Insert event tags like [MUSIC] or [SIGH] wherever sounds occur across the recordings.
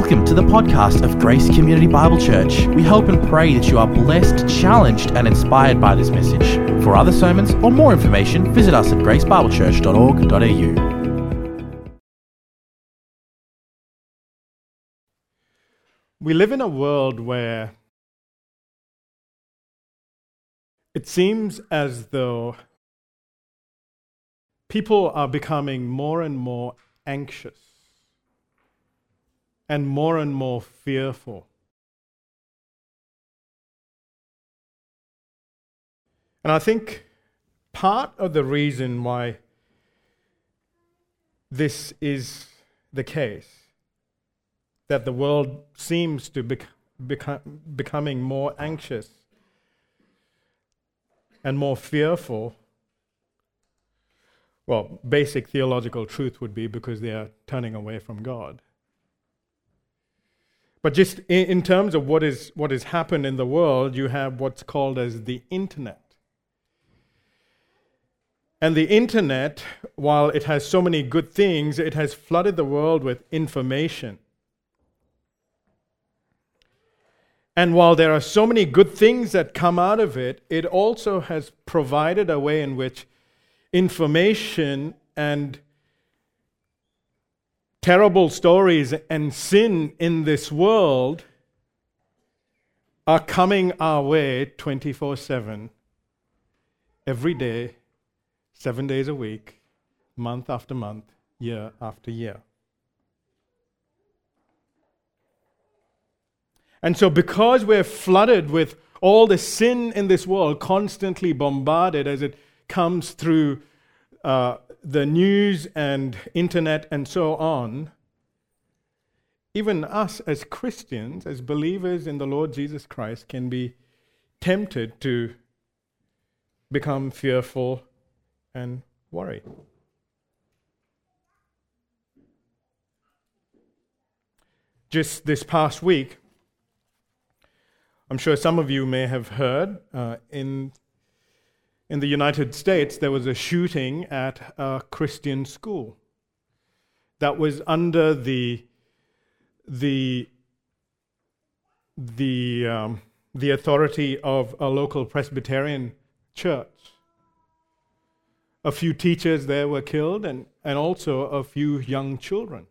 Welcome to the podcast of Grace Community Bible Church. We hope and pray that you are blessed, challenged, and inspired by this message. For other sermons or more information, visit us at gracebiblechurch.org.au. We live in a world where it seems as though people are becoming more and more anxious and more and more fearful. And I think part of the reason why this is the case, that the world seems to be becoming more anxious and more fearful, well, basic theological truth would be because they are turning away from God. But just in, in terms of what is what has happened in the world, you have what's called as the internet. And the internet, while it has so many good things, it has flooded the world with information. And while there are so many good things that come out of it, it also has provided a way in which information and terrible stories and sin in this world are coming our way 24 7, every day, seven days a week, month after month, year after year. And so, because we're flooded with all the sin in this world, constantly bombarded as it comes through uh, the news and internet and so on, even us as Christians, as believers in the Lord Jesus Christ, can be tempted to become fearful and worry. Just this past week, I'm sure some of you may have heard uh, in in the United States, there was a shooting at a Christian school that was under the, the, the, um, the authority of a local Presbyterian church. A few teachers there were killed, and, and also a few young children.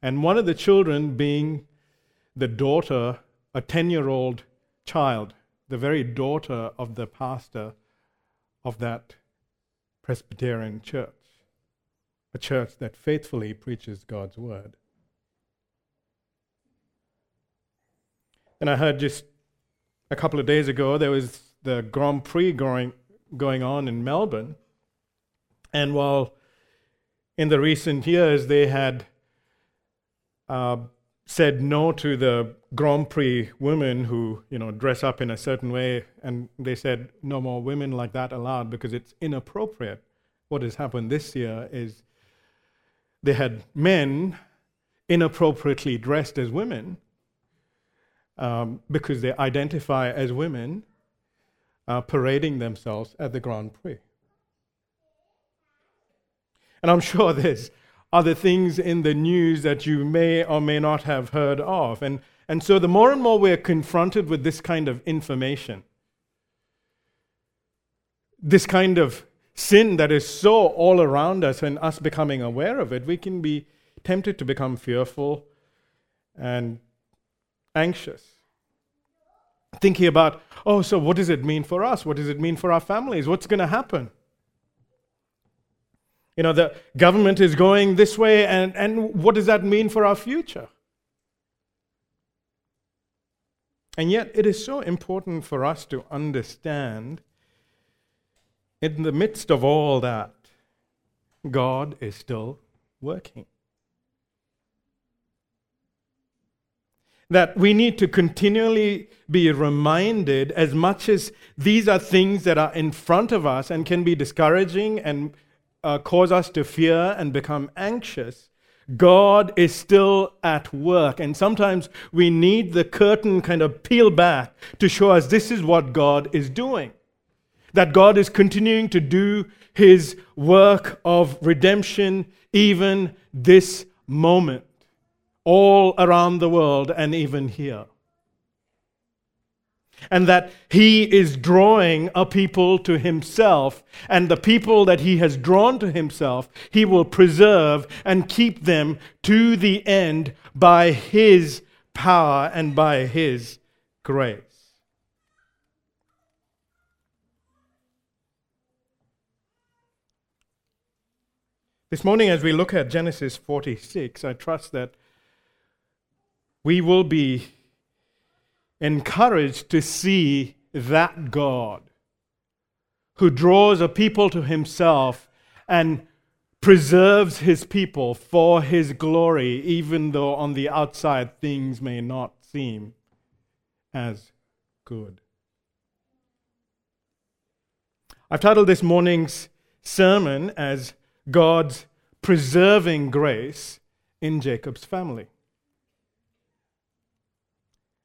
And one of the children being the daughter, a 10 year old child, the very daughter of the pastor of that Presbyterian church, a church that faithfully preaches God's word. And I heard just a couple of days ago there was the Grand Prix going, going on in Melbourne. And while in the recent years they had uh, said no to the Grand Prix women who, you know, dress up in a certain way, and they said no more women like that allowed because it's inappropriate. What has happened this year is they had men inappropriately dressed as women um, because they identify as women uh, parading themselves at the Grand Prix. And I'm [LAUGHS] sure there's other things in the news that you may or may not have heard of. And, and so the more and more we're confronted with this kind of information, this kind of sin that is so all around us and us becoming aware of it, we can be tempted to become fearful and anxious. Thinking about, oh, so what does it mean for us? What does it mean for our families? What's going to happen? You know, the government is going this way, and, and what does that mean for our future? And yet, it is so important for us to understand in the midst of all that, God is still working. That we need to continually be reminded, as much as these are things that are in front of us and can be discouraging and uh, cause us to fear and become anxious, God is still at work. And sometimes we need the curtain kind of peel back to show us this is what God is doing. That God is continuing to do his work of redemption even this moment all around the world and even here. And that he is drawing a people to himself, and the people that he has drawn to himself, he will preserve and keep them to the end by his power and by his grace. This morning, as we look at Genesis 46, I trust that we will be encouraged to see that God who draws a people to himself and preserves his people for his glory, even though on the outside things may not seem as good. I've titled this morning's sermon as God's preserving grace in Jacob's family.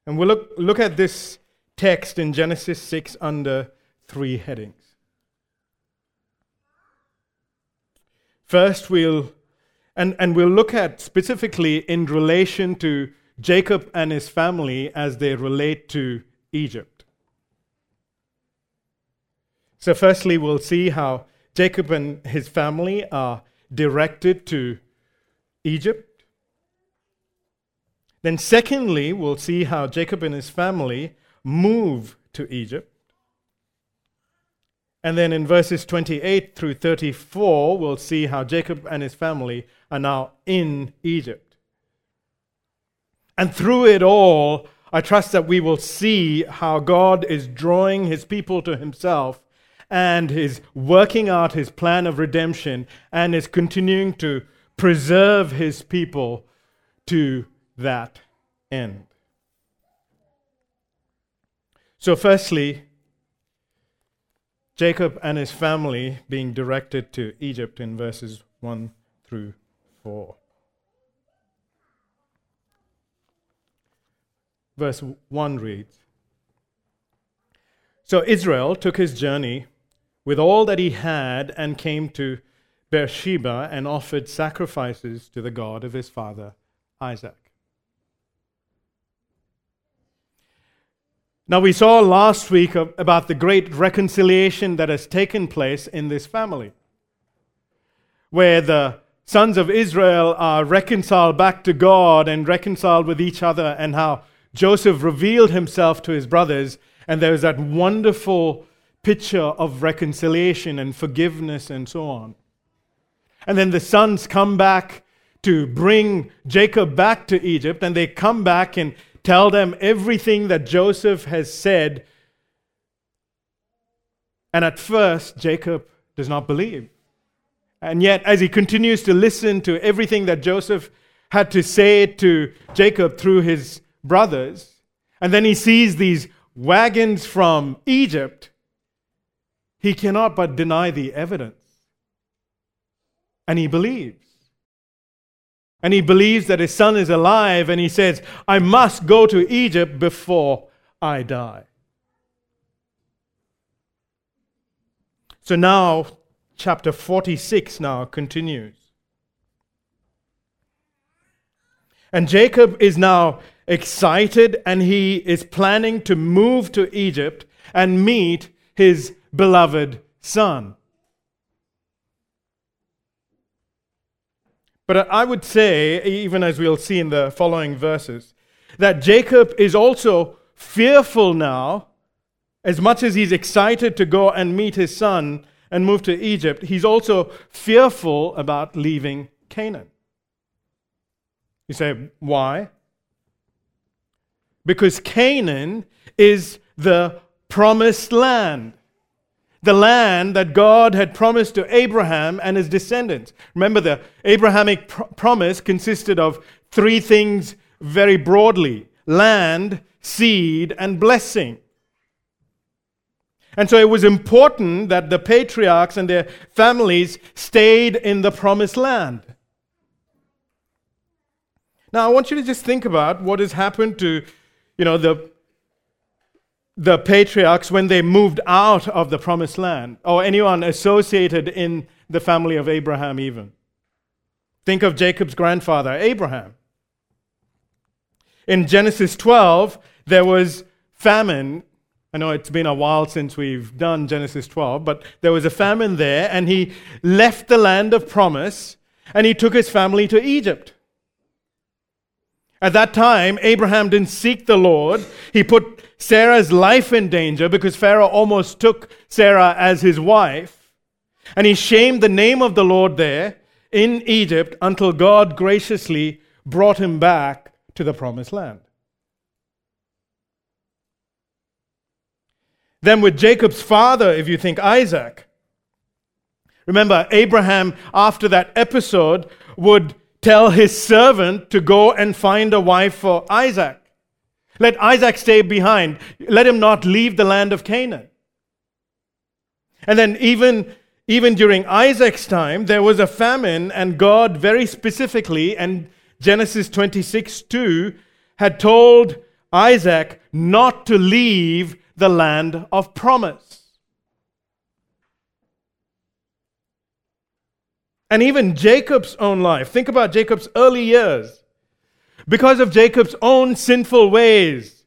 And we'll look, look at this text in Genesis 6 under three headings. First, we'll and, and we'll look at specifically in relation to Jacob and his family as they relate to Egypt. So, firstly, we'll see how Jacob and his family are directed to Egypt. Then, secondly, we'll see how Jacob and his family move to Egypt. And then in verses 28 through 34, we'll see how Jacob and his family are now in Egypt. And through it all, I trust that we will see how God is drawing his people to himself and is working out his plan of redemption and is continuing to preserve his people to that end. So, firstly, Jacob and his family being directed to Egypt in verses 1 through 4. Verse 1 reads So Israel took his journey with all that he had and came to Beersheba and offered sacrifices to the God of his father Isaac. Now, we saw last week about the great reconciliation that has taken place in this family, where the sons of Israel are reconciled back to God and reconciled with each other, and how Joseph revealed himself to his brothers, and there was that wonderful picture of reconciliation and forgiveness and so on. And then the sons come back to bring Jacob back to Egypt, and they come back and tell them everything that Joseph has said. And at first, Jacob does not believe. And yet, as he continues to listen to everything that Joseph had to say to Jacob through his brothers, and then he sees these wagons from Egypt, he cannot but deny the evidence. And he believes. And he believes that his son is alive, and he says, I must go to Egypt before I die. So now, chapter 46 now continues. And Jacob is now excited and he is planning to move to Egypt and meet his beloved Son. But I would say, even as we'll see in the following verses, that Jacob is also fearful now, as much as he's excited to go and meet his son and move to Egypt, he's also fearful about leaving Canaan. You say, why? Because Canaan is the promised land the land that God had promised to Abraham and his descendants. Remember, the Abrahamic pr- promise consisted of three things very broadly land, seed, and blessing. And so it was important that the patriarchs and their families stayed in the promised land. Now, I want you to just think about what has happened to, you know, the the patriarchs when they moved out of the promised land, or anyone associated in the family of Abraham, even. Think of Jacob's grandfather, Abraham. in Genesis 12, there was famine. I know it's been a while since we've done Genesis 12, but there was a famine there, and he left the land of promise and he took his family to Egypt. At that time, Abraham didn't seek the Lord. He put Sarah's life in danger because Pharaoh almost took Sarah as his wife. And he shamed the name of the Lord there in Egypt until God graciously brought him back to the promised land. Then, with Jacob's father, if you think Isaac, remember, Abraham, after that episode, would tell his servant to go and find a wife for Isaac. Let Isaac stay behind. Let him not leave the land of Canaan. And then, even, even during Isaac's time, there was a famine, and God very specifically, and Genesis 26 2, had told Isaac not to leave the land of promise. And even Jacob's own life. Think about Jacob's early years. Because of Jacob's own sinful ways,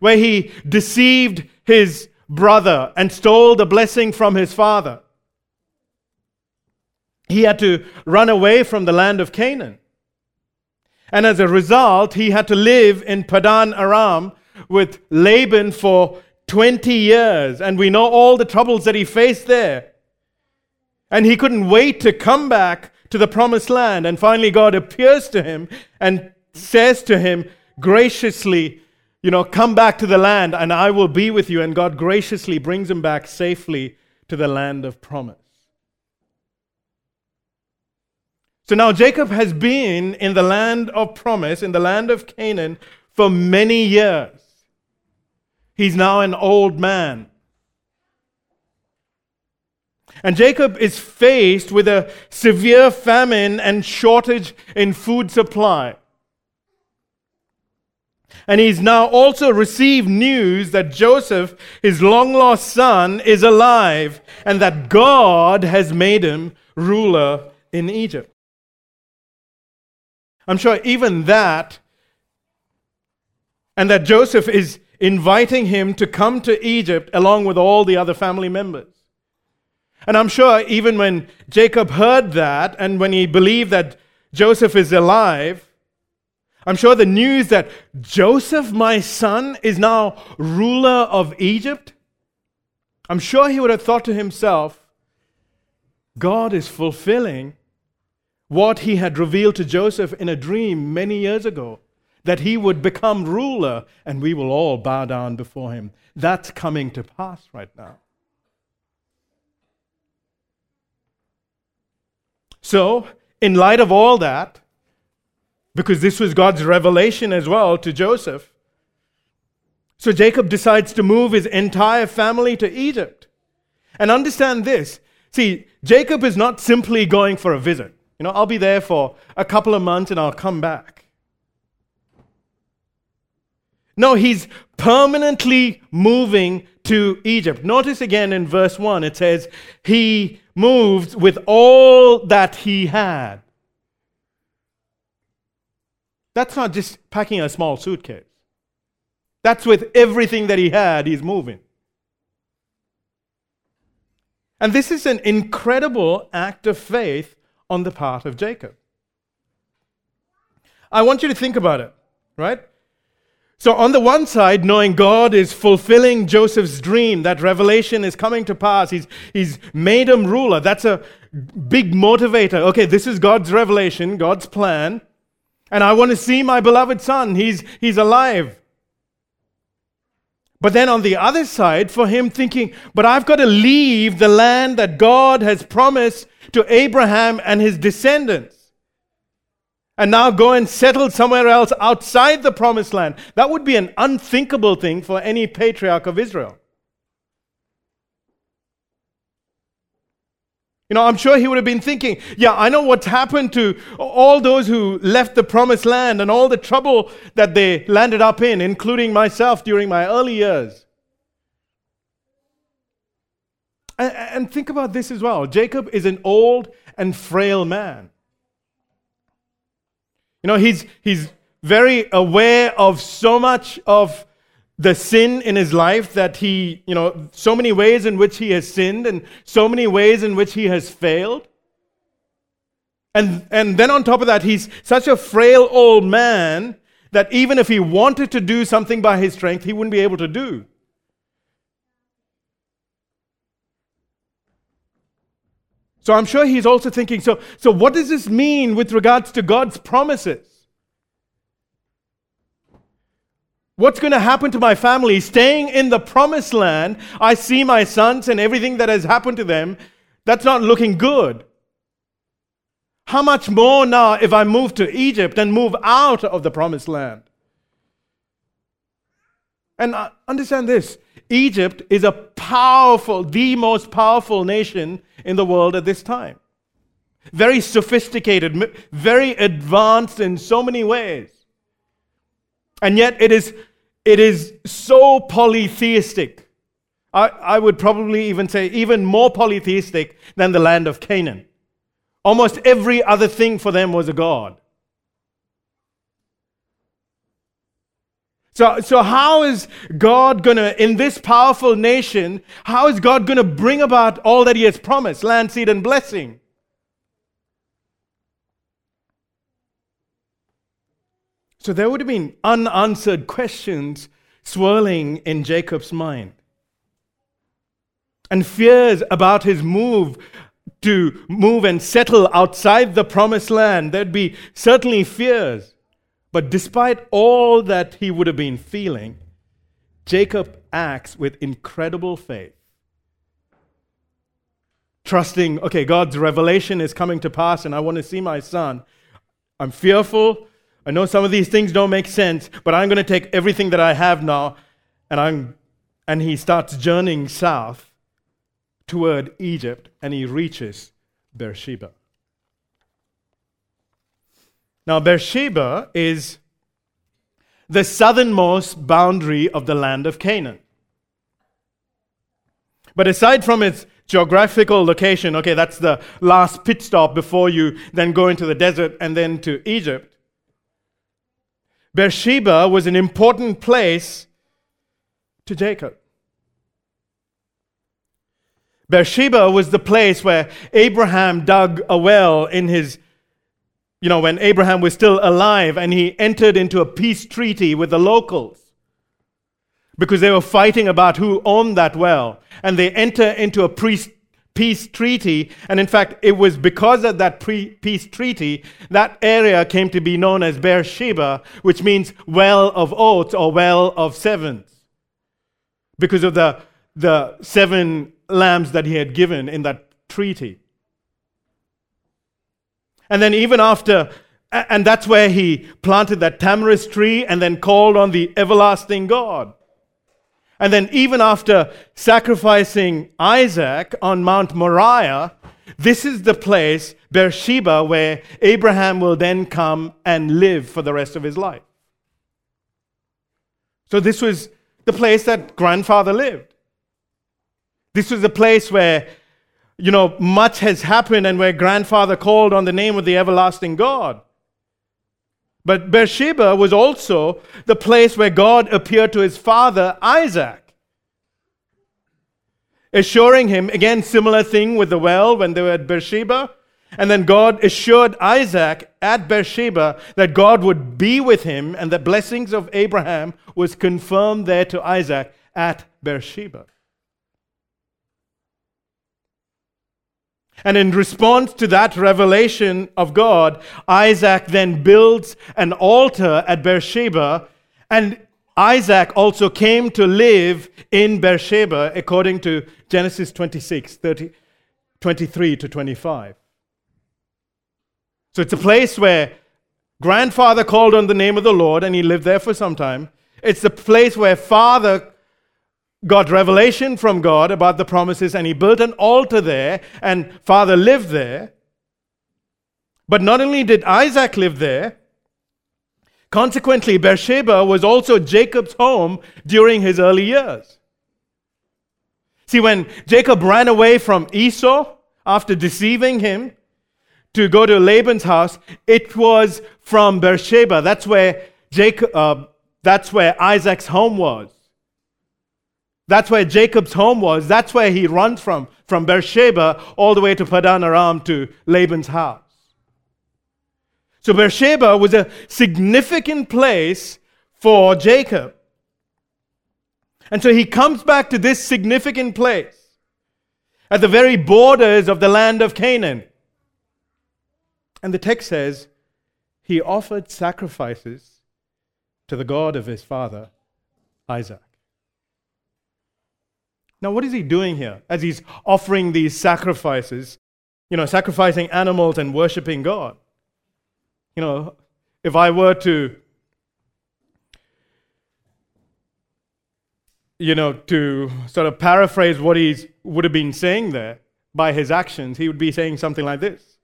where he deceived his brother and stole the blessing from his father, he had to run away from the land of Canaan. And as a result, he had to live in Padan Aram with Laban for 20 years. And we know all the troubles that he faced there. And he couldn't wait to come back to the promised land. And finally, God appears to him and says to him graciously, You know, come back to the land and I will be with you. And God graciously brings him back safely to the land of promise. So now Jacob has been in the land of promise, in the land of Canaan, for many years. He's now an old man. And Jacob is faced with a severe famine and shortage in food supply. And he's now also received news that Joseph, his long lost son, is alive and that God has made him ruler in Egypt. I'm sure even that, and that Joseph is inviting him to come to Egypt along with all the other family members. And I'm sure even when Jacob heard that and when he believed that Joseph is alive, I'm sure the news that Joseph, my son, is now ruler of Egypt, I'm sure he would have thought to himself, God is fulfilling what he had revealed to Joseph in a dream many years ago that he would become ruler and we will all bow down before him. That's coming to pass right now. So, in light of all that, because this was God's revelation as well to Joseph, so Jacob decides to move his entire family to Egypt. And understand this see, Jacob is not simply going for a visit. You know, I'll be there for a couple of months and I'll come back. No, he's permanently moving to Egypt. Notice again in verse 1, it says, He moved with all that he had. That's not just packing a small suitcase. That's with everything that he had, he's moving. And this is an incredible act of faith on the part of Jacob. I want you to think about it, right? So, on the one side, knowing God is fulfilling Joseph's dream, that revelation is coming to pass, he's, he's made him ruler. That's a big motivator. Okay, this is God's revelation, God's plan, and I want to see my beloved son. He's, he's alive. But then on the other side, for him thinking, but I've got to leave the land that God has promised to Abraham and his descendants and now go and settle somewhere else outside the promised land. That would be an unthinkable thing for any patriarch of Israel. You know, I'm sure he would have been thinking, yeah, I know what's happened to all those who left the promised land and all the trouble that they landed up in, including myself during my early years. And, and think about this as well Jacob is an old and frail man. You know, he's, he's very aware of so much of the sin in his life that he, you know, so many ways in which he has sinned and so many ways in which he has failed. And, and then on top of that, he's such a frail old man that even if he wanted to do something by his strength, he wouldn't be able to do. So I'm sure he's also thinking so, so what does this mean with regards to God's promises? What's going to happen to my family? Staying in the promised land, I see my sons and everything that has happened to them. That's not looking good. How much more now if I move to Egypt and move out of the promised land? And uh, understand this Egypt is a powerful, the most powerful nation in the world at this time. Very sophisticated, very advanced in so many ways. And yet it is, it is so polytheistic. I, I would probably even say even more polytheistic than the land of Canaan. Almost every other thing for them was a god. So, so how is God going to, in this powerful nation, how is God going to bring about all that He has promised land, seed, and blessing? So there would have been unanswered questions swirling in Jacob's mind. And fears about his move to move and settle outside the promised land. There'd be certainly fears. But despite all that he would have been feeling, Jacob acts with incredible faith. Trusting, okay, God's revelation is coming to pass and I want to see my son. I'm fearful. I know some of these things don't make sense, but I'm going to take everything that I have now and I'm and he starts journeying south toward Egypt and he reaches Beersheba. Now, Beersheba is the southernmost boundary of the land of Canaan. But aside from its geographical location, okay, that's the last pit stop before you then go into the desert and then to Egypt. Beersheba was an important place to Jacob. Beersheba was the place where Abraham dug a well in his you know, when Abraham was still alive and he entered into a peace treaty with the locals because they were fighting about who owned that well. And they enter into a peace treaty. And in fact, it was because of that peace treaty that area came to be known as Beersheba, which means well of oats or well of sevens, because of the, the seven lambs that he had given in that treaty. And then, even after, and that's where he planted that tamarisk tree and then called on the everlasting God. And then, even after sacrificing Isaac on Mount Moriah, this is the place, Beersheba, where Abraham will then come and live for the rest of his life. So, this was the place that grandfather lived. This was the place where you know, much has happened and where grandfather called on the name of the everlasting God. But Beersheba was also the place where God appeared to his father Isaac, assuring him, again, similar thing with the well when they were at Beersheba. And then God assured Isaac at Beersheba that God would be with him and the blessings of Abraham was confirmed there to Isaac at Beersheba. And in response to that revelation of God, Isaac then builds an altar at Beersheba, and Isaac also came to live in Beersheba according to Genesis 26, 30, 23 to 25. So it's a place where grandfather called on the name of the Lord and he lived there for some time. It's the place where father got revelation from God about the promises and he built an altar there and father lived there. But not only did Isaac live there, consequently, Beersheba was also Jacob's home during his early years. See, when Jacob ran away from Esau after deceiving him to go to Laban's house, it was from Beersheba. That's where Jacob, uh, that's where Isaac's home was. That's where Jacob's home was. That's where he runs from, from Beersheba all the way to Padan Aram to Laban's house. So Beersheba was a significant place for Jacob. And so he comes back to this significant place at the very borders of the land of Canaan. And the text says he offered sacrifices to the God of his father, Isaac. Now, what is he doing here as he's offering these sacrifices? You know, sacrificing animals and worshiping God. You know, if I were to, you know, to sort of paraphrase what he would have been saying there by his actions, he would be saying something like this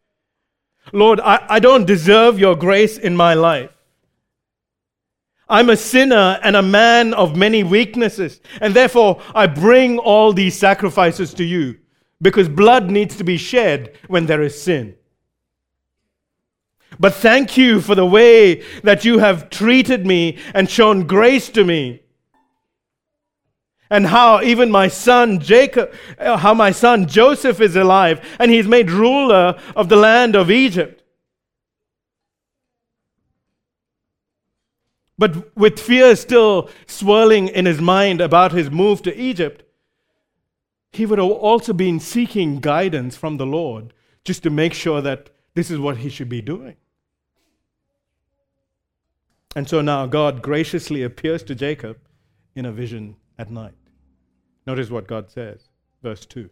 Lord, I, I don't deserve your grace in my life. I'm a sinner and a man of many weaknesses, and therefore I bring all these sacrifices to you because blood needs to be shed when there is sin. But thank you for the way that you have treated me and shown grace to me. And how even my son Jacob, uh, how my son Joseph is alive and he's made ruler of the land of Egypt. But with fear still swirling in his mind about his move to Egypt, he would have also been seeking guidance from the Lord just to make sure that this is what he should be doing. And so now God graciously appears to Jacob in a vision at night. Notice what God says, verse 2.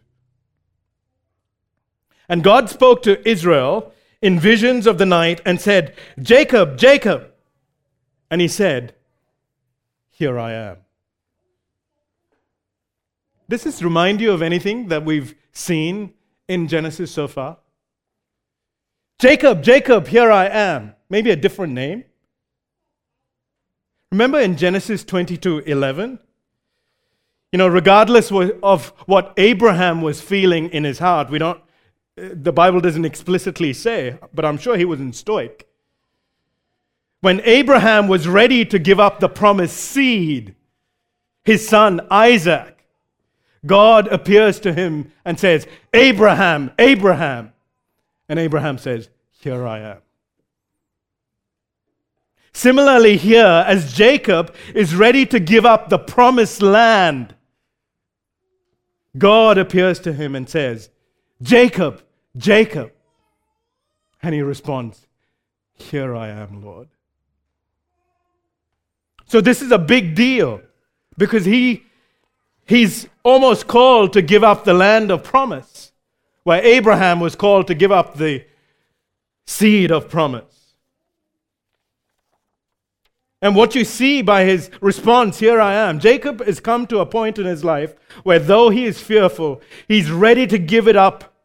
And God spoke to Israel in visions of the night and said, Jacob, Jacob. And he said, Here I am. Does this remind you of anything that we've seen in Genesis so far? Jacob, Jacob, here I am. Maybe a different name. Remember in Genesis 22 11? You know, regardless of what Abraham was feeling in his heart, we don't, uh, the Bible doesn't explicitly say, but I'm sure he wasn't stoic. When Abraham was ready to give up the promised seed, his son Isaac, God appears to him and says, Abraham, Abraham. And Abraham says, Here I am. Similarly, here, as Jacob is ready to give up the promised land, God appears to him and says, Jacob, Jacob. And he responds, Here I am, Lord. So this is a big deal because he, he's almost called to give up the land of promise, where Abraham was called to give up the seed of promise. And what you see by his response, here I am. Jacob has come to a point in his life where, though he is fearful, he's ready to give it up,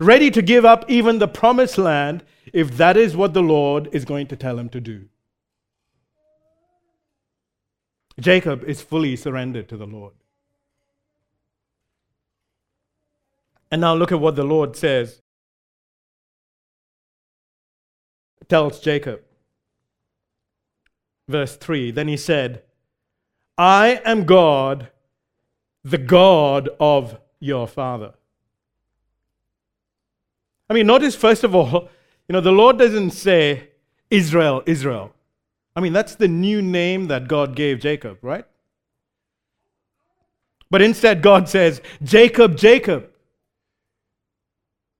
ready to give up even the promised land if that is what the Lord is going to tell him to do. Jacob is fully surrendered to the Lord. And now look at what the Lord says. Tells Jacob. Verse 3 Then he said, I am God, the God of your father. I mean, notice first of all, you know, the Lord doesn't say Israel, Israel. I mean, that's the new name that God gave Jacob, right? But instead, God says, Jacob, Jacob.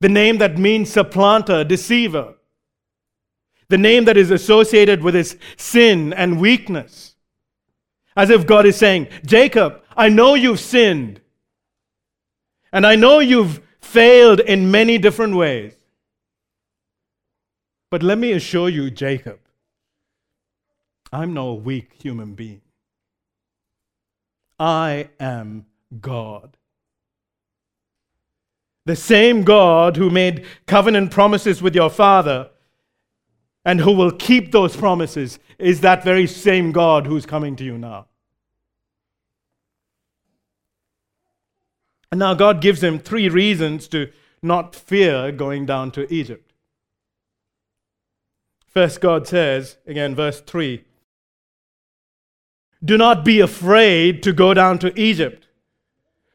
The name that means supplanter, deceiver. The name that is associated with his sin and weakness. As if God is saying, Jacob, I know you've sinned. And I know you've failed in many different ways. But let me assure you, Jacob, I'm no weak human being. I am God. The same God who made covenant promises with your father and who will keep those promises is that very same God who's coming to you now. And now God gives him three reasons to not fear going down to Egypt. First, God says, again, verse 3 Do not be afraid to go down to Egypt,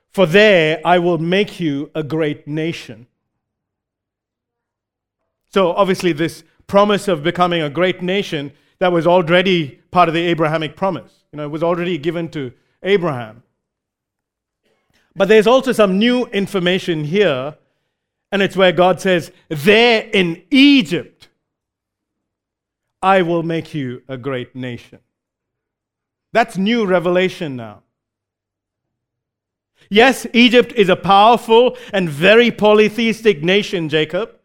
for there I will make you a great nation. So, obviously, this promise of becoming a great nation that was already part of the Abrahamic promise. You know, it was already given to Abraham. But there's also some new information here, and it's where God says, There in Egypt, I will make you a great nation. That's new revelation now. Yes, Egypt is a powerful and very polytheistic nation, Jacob.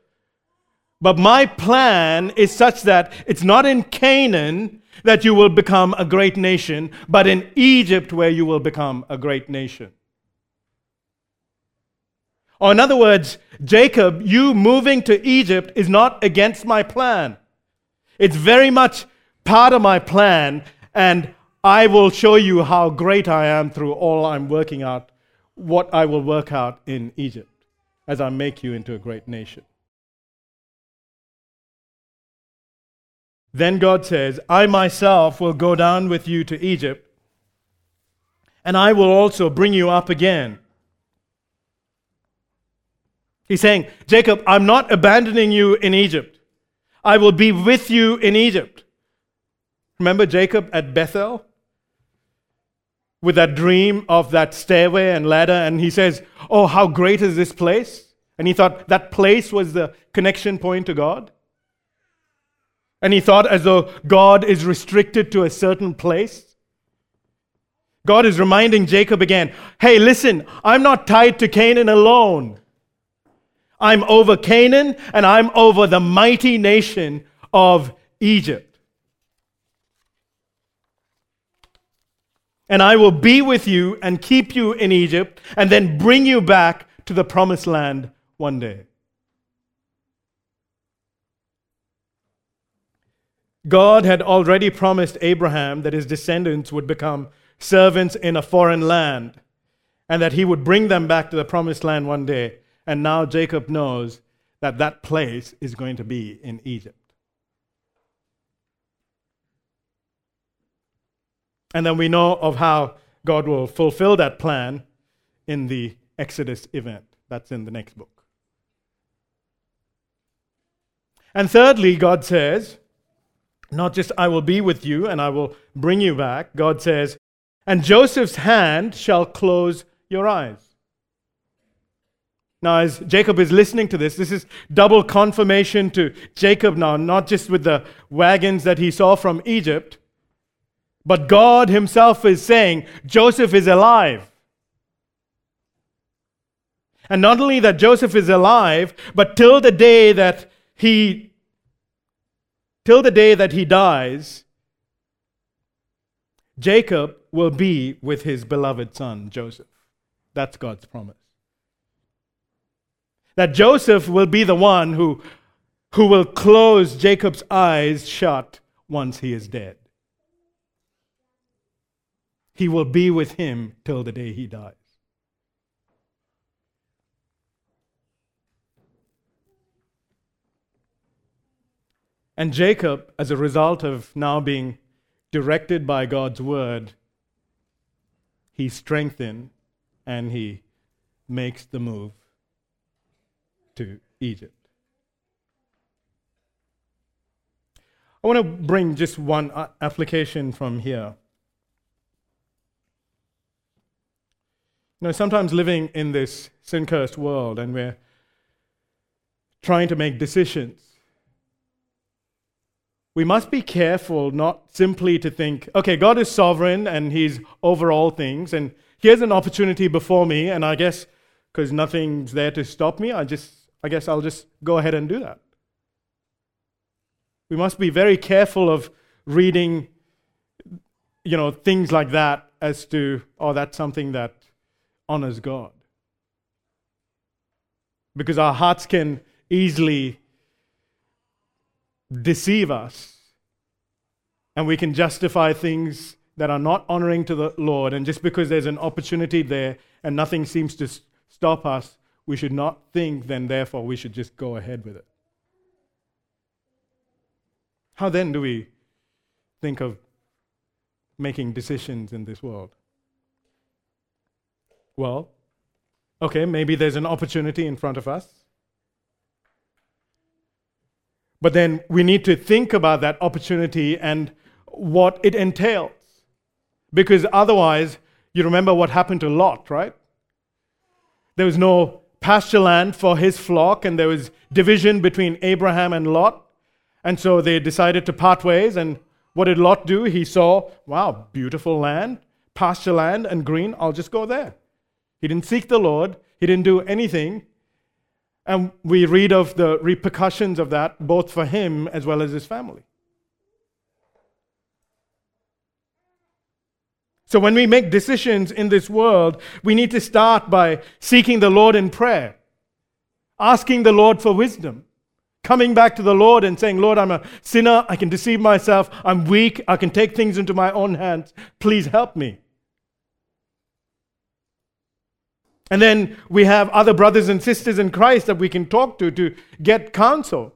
But my plan is such that it's not in Canaan that you will become a great nation, but in Egypt where you will become a great nation. Or, in other words, Jacob, you moving to Egypt is not against my plan. It's very much part of my plan, and I will show you how great I am through all I'm working out, what I will work out in Egypt as I make you into a great nation. Then God says, I myself will go down with you to Egypt, and I will also bring you up again. He's saying, Jacob, I'm not abandoning you in Egypt. I will be with you in Egypt. Remember Jacob at Bethel? With that dream of that stairway and ladder, and he says, Oh, how great is this place? And he thought that place was the connection point to God. And he thought as though God is restricted to a certain place. God is reminding Jacob again hey, listen, I'm not tied to Canaan alone. I'm over Canaan and I'm over the mighty nation of Egypt. And I will be with you and keep you in Egypt and then bring you back to the promised land one day. God had already promised Abraham that his descendants would become servants in a foreign land and that he would bring them back to the promised land one day. And now Jacob knows that that place is going to be in Egypt. And then we know of how God will fulfill that plan in the Exodus event. That's in the next book. And thirdly, God says, not just I will be with you and I will bring you back. God says, and Joseph's hand shall close your eyes. Now, as Jacob is listening to this, this is double confirmation to Jacob now, not just with the wagons that he saw from Egypt, but God himself is saying, Joseph is alive. And not only that Joseph is alive, but till the day that he till the day that he dies, Jacob will be with his beloved son, Joseph. That's God's promise. That Joseph will be the one who, who will close Jacob's eyes shut once he is dead. He will be with him till the day he dies. And Jacob, as a result of now being directed by God's word, he strengthened and he makes the move to Egypt. I want to bring just one application from here. You know, sometimes living in this sin cursed world and we're trying to make decisions we must be careful not simply to think, okay, God is sovereign and He's over all things, and here's an opportunity before me, and I guess because nothing's there to stop me, I just, I guess I'll just go ahead and do that. We must be very careful of reading, you know, things like that as to, oh, that's something that honors God. Because our hearts can easily deceive us. And we can justify things that are not honoring to the Lord. And just because there's an opportunity there and nothing seems to stop us, we should not think then, therefore, we should just go ahead with it. How then do we think of making decisions in this world? Well, okay, maybe there's an opportunity in front of us. But then we need to think about that opportunity and what it entails. Because otherwise, you remember what happened to Lot, right? There was no pasture land for his flock, and there was division between Abraham and Lot. And so they decided to part ways. And what did Lot do? He saw, wow, beautiful land, pasture land, and green. I'll just go there. He didn't seek the Lord, he didn't do anything. And we read of the repercussions of that both for him as well as his family. So when we make decisions in this world, we need to start by seeking the Lord in prayer, asking the Lord for wisdom, coming back to the Lord and saying, Lord, I'm a sinner. I can deceive myself. I'm weak. I can take things into my own hands. Please help me. And then we have other brothers and sisters in Christ that we can talk to to get counsel.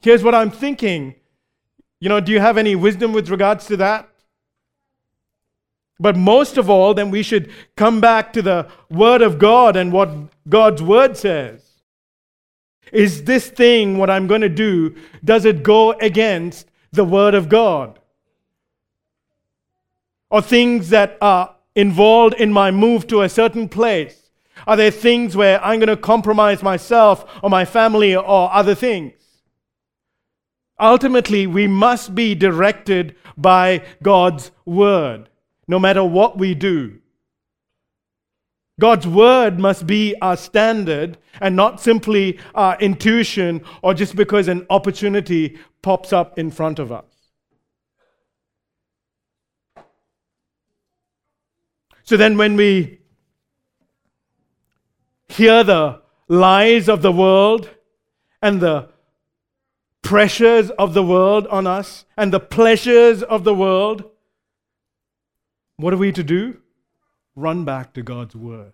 Here's what I'm thinking. You know, do you have any wisdom with regards to that? But most of all, then we should come back to the Word of God and what God's Word says. Is this thing, what I'm going to do, does it go against the Word of God? Or things that are involved in my move to a certain place? Are there things where I'm going to compromise myself or my family or other things? Ultimately, we must be directed by God's Word no matter what we do. God's word must be our standard and not simply our intuition or just because an opportunity pops up in front of us. So then, when we hear the lies of the world and the pressures of the world on us and the pleasures of the world, what are we to do? Run back to God's Word.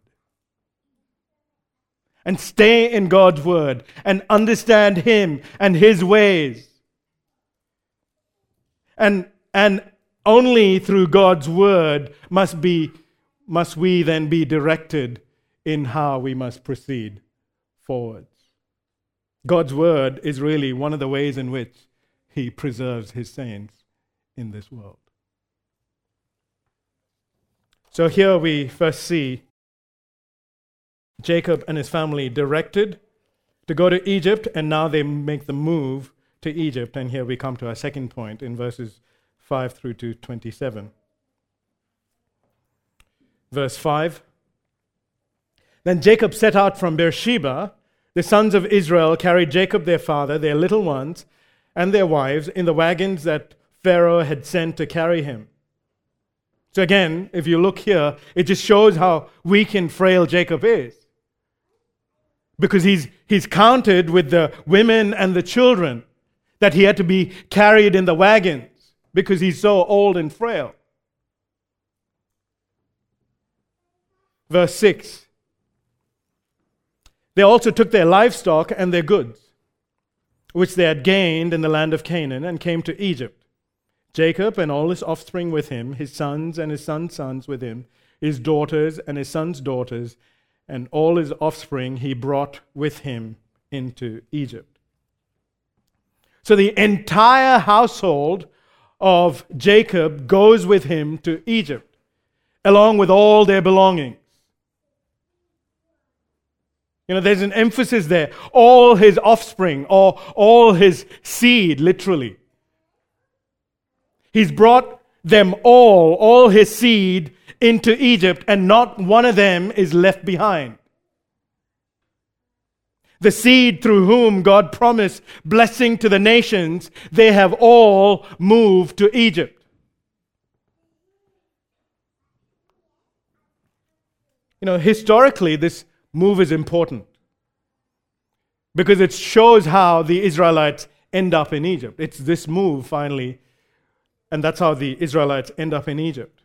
And stay in God's Word and understand Him and His ways. And, and only through God's Word must, be, must we then be directed in how we must proceed forwards. God's Word is really one of the ways in which He preserves His saints in this world. So here we first see Jacob and his family directed to go to Egypt, and now they make the move to Egypt. And here we come to our second point in verses 5 through to 27. Verse 5 Then Jacob set out from Beersheba. The sons of Israel carried Jacob their father, their little ones, and their wives in the wagons that Pharaoh had sent to carry him. So again, if you look here, it just shows how weak and frail Jacob is. Because he's, he's counted with the women and the children that he had to be carried in the wagons because he's so old and frail. Verse 6 They also took their livestock and their goods, which they had gained in the land of Canaan, and came to Egypt. Jacob and all his offspring with him, his sons and his sons' sons with him, his daughters and his sons' daughters, and all his offspring he brought with him into Egypt. So the entire household of Jacob goes with him to Egypt, along with all their belongings. You know, there's an emphasis there. All his offspring, or all his seed, literally. He's brought them all, all his seed, into Egypt, and not one of them is left behind. The seed through whom God promised blessing to the nations, they have all moved to Egypt. You know, historically, this move is important because it shows how the Israelites end up in Egypt. It's this move, finally, and that's how the Israelites end up in Egypt.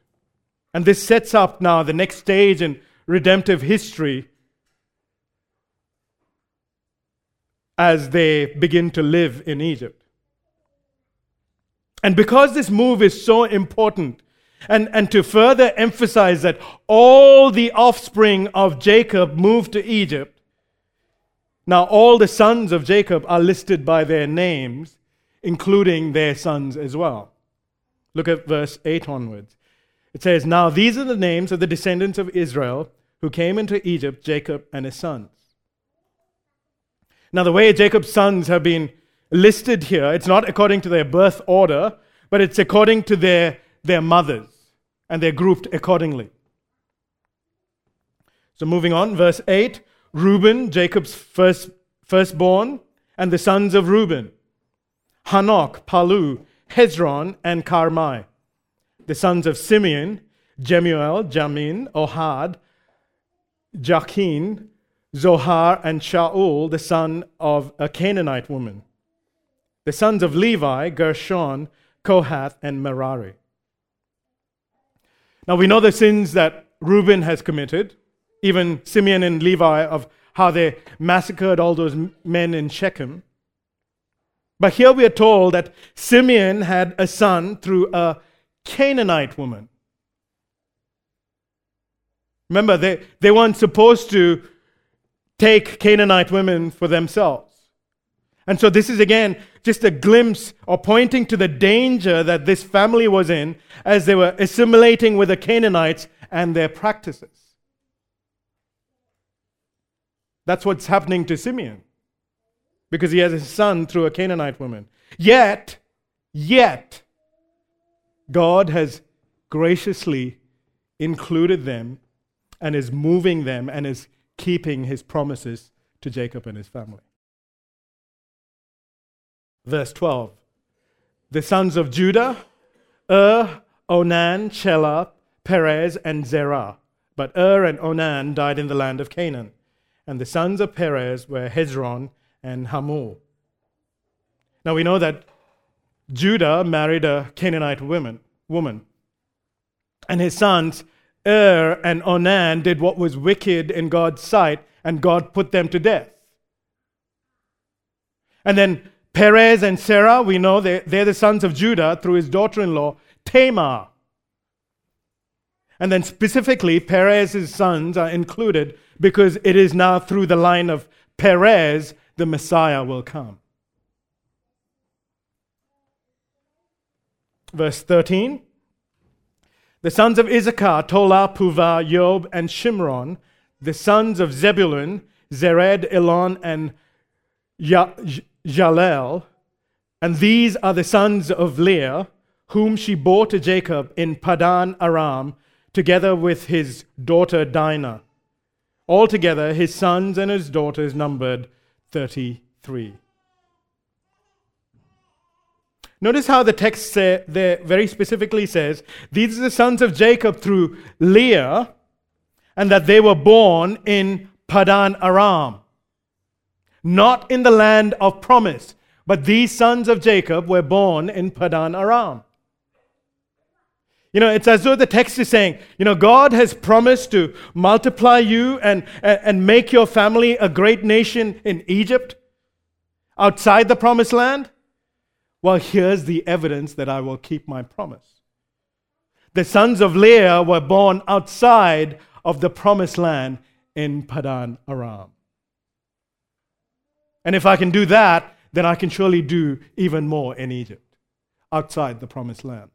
And this sets up now the next stage in redemptive history as they begin to live in Egypt. And because this move is so important, and, and to further emphasize that all the offspring of Jacob moved to Egypt, now all the sons of Jacob are listed by their names, including their sons as well. Look at verse 8 onwards. It says, Now these are the names of the descendants of Israel who came into Egypt, Jacob and his sons. Now, the way Jacob's sons have been listed here, it's not according to their birth order, but it's according to their, their mothers, and they're grouped accordingly. So, moving on, verse 8 Reuben, Jacob's first, firstborn, and the sons of Reuben Hanoch, Pallu, Hezron, and Carmi. The sons of Simeon, Jemuel, Jamin, Ohad, Jachin, Zohar, and Shaul, the son of a Canaanite woman. The sons of Levi, Gershon, Kohath, and Merari. Now we know the sins that Reuben has committed, even Simeon and Levi, of how they massacred all those men in Shechem. But here we are told that Simeon had a son through a Canaanite woman. Remember, they, they weren't supposed to take Canaanite women for themselves. And so, this is again just a glimpse or pointing to the danger that this family was in as they were assimilating with the Canaanites and their practices. That's what's happening to Simeon because he has a son through a Canaanite woman. Yet, yet, God has graciously included them and is moving them and is keeping his promises to Jacob and his family. Verse 12 The sons of Judah, Ur, Onan, Shelah, Perez, and Zerah. But Ur and Onan died in the land of Canaan. And the sons of Perez were Hezron and Hamul. Now we know that Judah married a Canaanite woman, woman. And his sons Er and Onan did what was wicked in God's sight, and God put them to death. And then Perez and Zerah, we know they're, they're the sons of Judah through his daughter in law, Tamar. And then specifically, Perez's sons are included because it is now through the line of Perez the Messiah will come. Verse 13 the sons of Issachar, Tola, Puvah, Job, and Shimron. The sons of Zebulun, Zered, Elon, and Jahleel. And these are the sons of Leah, whom she bore to Jacob in Padan Aram, together with his daughter Dinah. Altogether, his sons and his daughters numbered 33. Notice how the text say, there very specifically says, These are the sons of Jacob through Leah, and that they were born in Padan Aram. Not in the land of promise, but these sons of Jacob were born in Padan Aram. You know, it's as though the text is saying, you know, God has promised to multiply you and, and, make your family a great nation in Egypt, outside the promised land. Well, here's the evidence that I will keep my promise. The sons of Leah were born outside of the promised land in Padan Aram. And if I can do that, then I can surely do even more in Egypt, outside the promised land.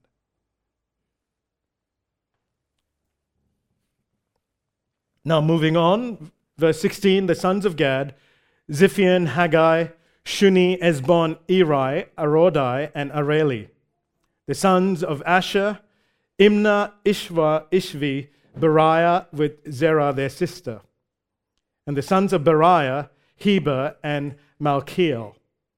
Now, moving on, verse 16 the sons of Gad, Ziphion, Haggai, Shuni, Ezbon, Eri, Arodi, and Areli. The sons of Asher, Imnah, Ishva, Ishvi, Beriah with Zerah their sister. And the sons of Beriah, Heber, and Malchiel.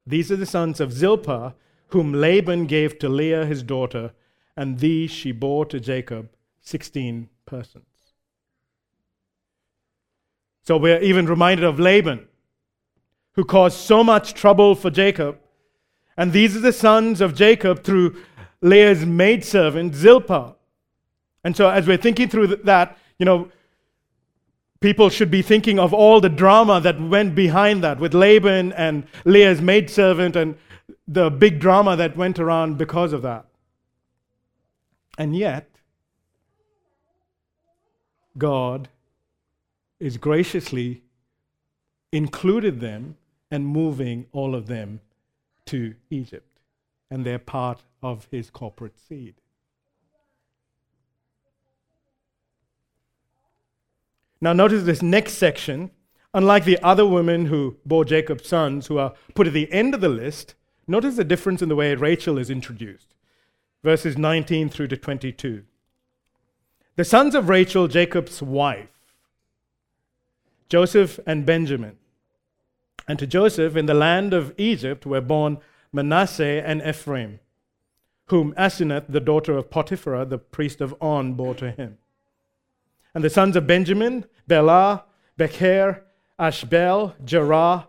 These are the sons of Zilpah, whom Laban gave to Leah his daughter, and these she bore to Jacob, 16 persons. So we're even reminded of Laban who caused so much trouble for Jacob. And these are the sons of Jacob through Leah's maidservant, Zilpah. And so, as we're thinking through that, you know, people should be thinking of all the drama that went behind that with Laban and Leah's maidservant and the big drama that went around because of that. And yet, God is graciously included them and moving all of them to Egypt. And they're part of his corporate seed. Now, notice this next section. Unlike the other women who bore Jacob's sons, who are put at the end of the list, notice the difference in the way Rachel is introduced. Verses 19 through to 22. The sons of Rachel, Jacob's wife, Joseph and Benjamin. And to Joseph in the land of Egypt were born Manasseh and Ephraim, whom Asenath, the daughter of Potiphar, the priest of On, bore to him. And the sons of Benjamin, Bela, Becher, Ashbel, Jerah,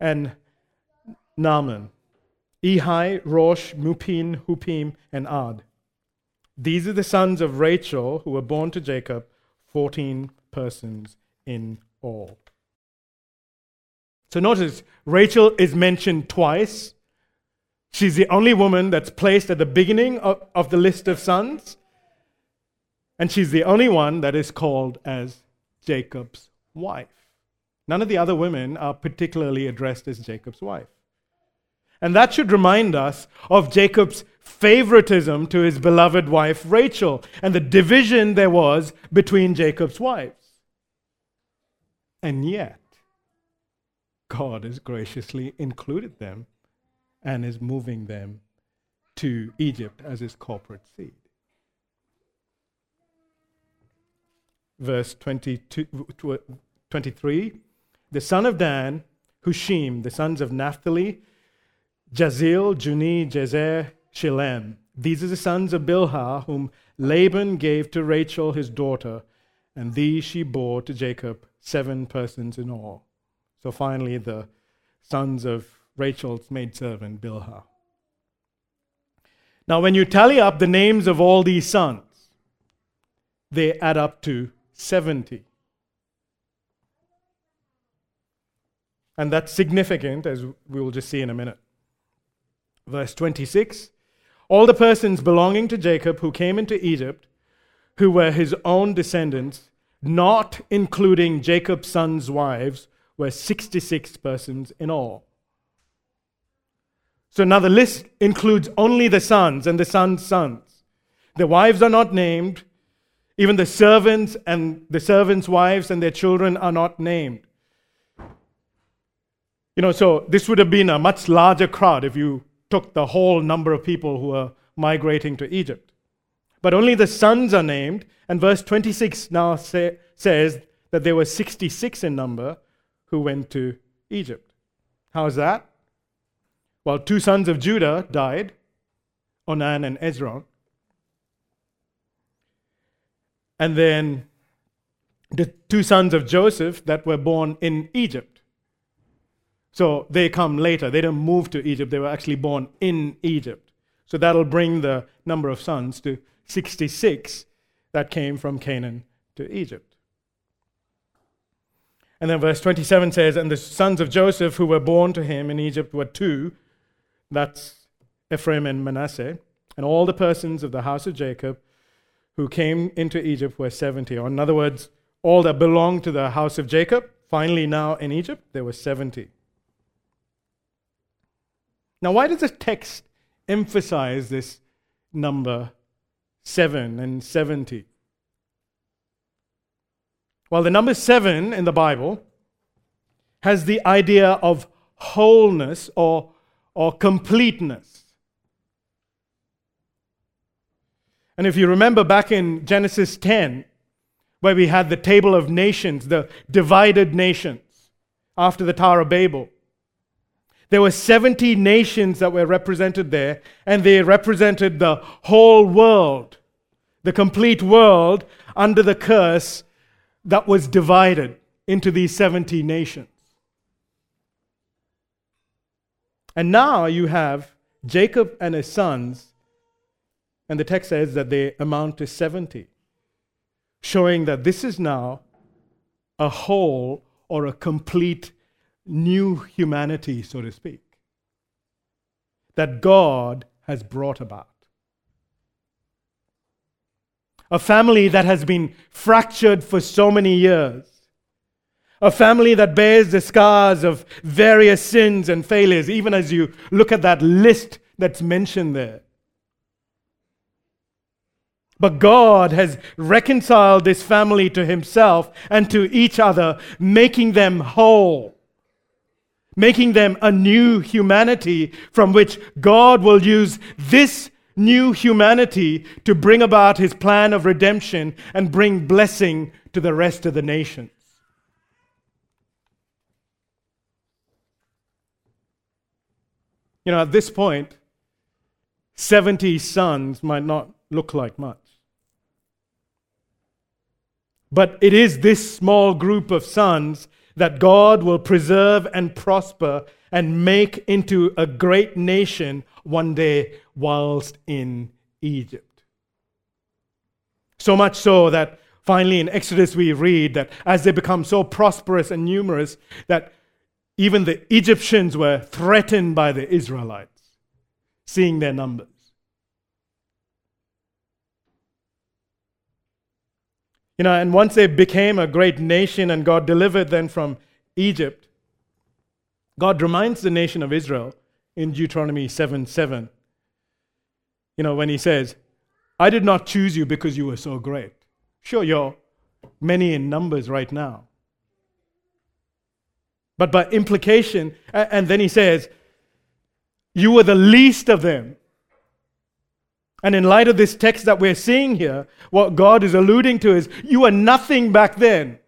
and Naaman, Ehi, Rosh, Muppim, Huppim, and Ard. These are the sons of Rachel who were born to Jacob, 14 persons in all. So notice, Rachel is mentioned twice. She's the only woman that's placed at the beginning of, of the list of sons. And she's the only one that is called as Jacob's wife. None of the other women are particularly addressed as Jacob's wife. And that should remind us of Jacob's favoritism to his beloved wife Rachel and the division there was between Jacob's wives. And yet, God has graciously included them and is moving them to Egypt as his corporate seed. Verse 22, 23. The son of Dan, Hushim, the sons of Naphtali, Jahziel, Juni, Jezer, Shillem. These are the sons of Bilhah, whom Laban gave to Rachel his daughter, and these she bore to Jacob, seven persons in all. So finally, the sons of Rachel's maidservant, Bilhah. Now, when you tally up the names of all these sons, they add up to 70. And that's significant, as we will just see in a minute. Verse 26 All the persons belonging to Jacob who came into Egypt, who were his own descendants, not including Jacob's sons' wives, were 66 persons in all. So now the list includes only the sons and the sons' sons. The wives are not named, even the servants and the servants' wives and their children are not named. You know, so this would have been a much larger crowd if you took the whole number of people who were migrating to Egypt. But only the sons are named, and verse 26 now say, says that there were 66 in number who went to Egypt. How's that? Well, two sons of Judah died, Onan and Ezron. And then the two sons of Joseph that were born in Egypt. So they come later. They don't move to Egypt. They were actually born in Egypt. So that'll bring the number of sons to 66 that came from Canaan to Egypt. And then verse 27 says, And the sons of Joseph who were born to him in Egypt were two. That's Ephraim and Manasseh. And all the persons of the house of Jacob who came into Egypt were 70. Or in other words, all that belonged to the house of Jacob, finally now in Egypt, there were 70. Now, why does the text emphasize this number 7 and 70? Well, the number 7 in the Bible has the idea of wholeness or, or completeness. And if you remember back in Genesis 10, where we had the table of nations, the divided nations, after the Tower of Babel, there were 70 nations that were represented there, and they represented the whole world, the complete world under the curse that was divided into these 70 nations. And now you have Jacob and his sons and the text says that they amount to 70, showing that this is now a whole or a complete new humanity, so to speak. that God has brought about. A family that has been fractured for so many years. A family that bears the scars of various sins and failures, even as you look at that list that's mentioned there. But God has reconciled this family to Himself and to each other, making them whole, making them a new humanity from which God will use this new humanity to bring about His plan of redemption and bring blessing to the rest of the nations. You know, at this point, 70 sons might not look like much. But it is this small group of sons that God will preserve and prosper and make into a great nation one day whilst in Egypt. So much so that finally in Exodus we read that as they become so prosperous and numerous that even the Egyptians were threatened by the Israelites, seeing their numbers. You know, and once they became a great nation and God delivered them from Egypt, God reminds the nation of Israel in Deuteronomy 7 7. You know, when he says, I did not choose you because you were so great. Sure, you're many in numbers right now. But by implication, and then he says, You were the least of them. And in light of this text that we're seeing here, what God is alluding to is you were nothing back then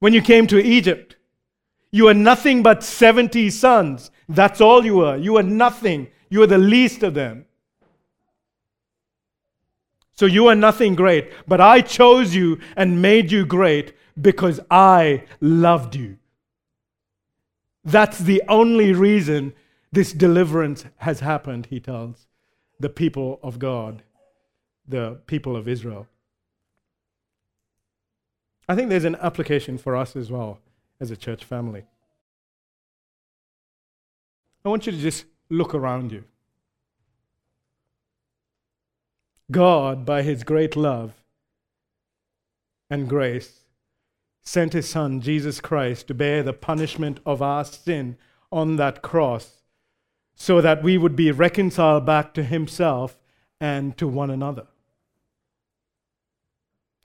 when you came to Egypt. You were nothing but 70 sons. That's all you were. You were nothing. You were the least of them. So you are nothing great, but I chose you and made you great because I loved you. That's the only reason this deliverance has happened, he tells the people of God, the people of Israel. I think there's an application for us as well as a church family. I want you to just look around you. God, by his great love and grace, sent his Son, Jesus Christ, to bear the punishment of our sin on that cross so that we would be reconciled back to Himself and to one another.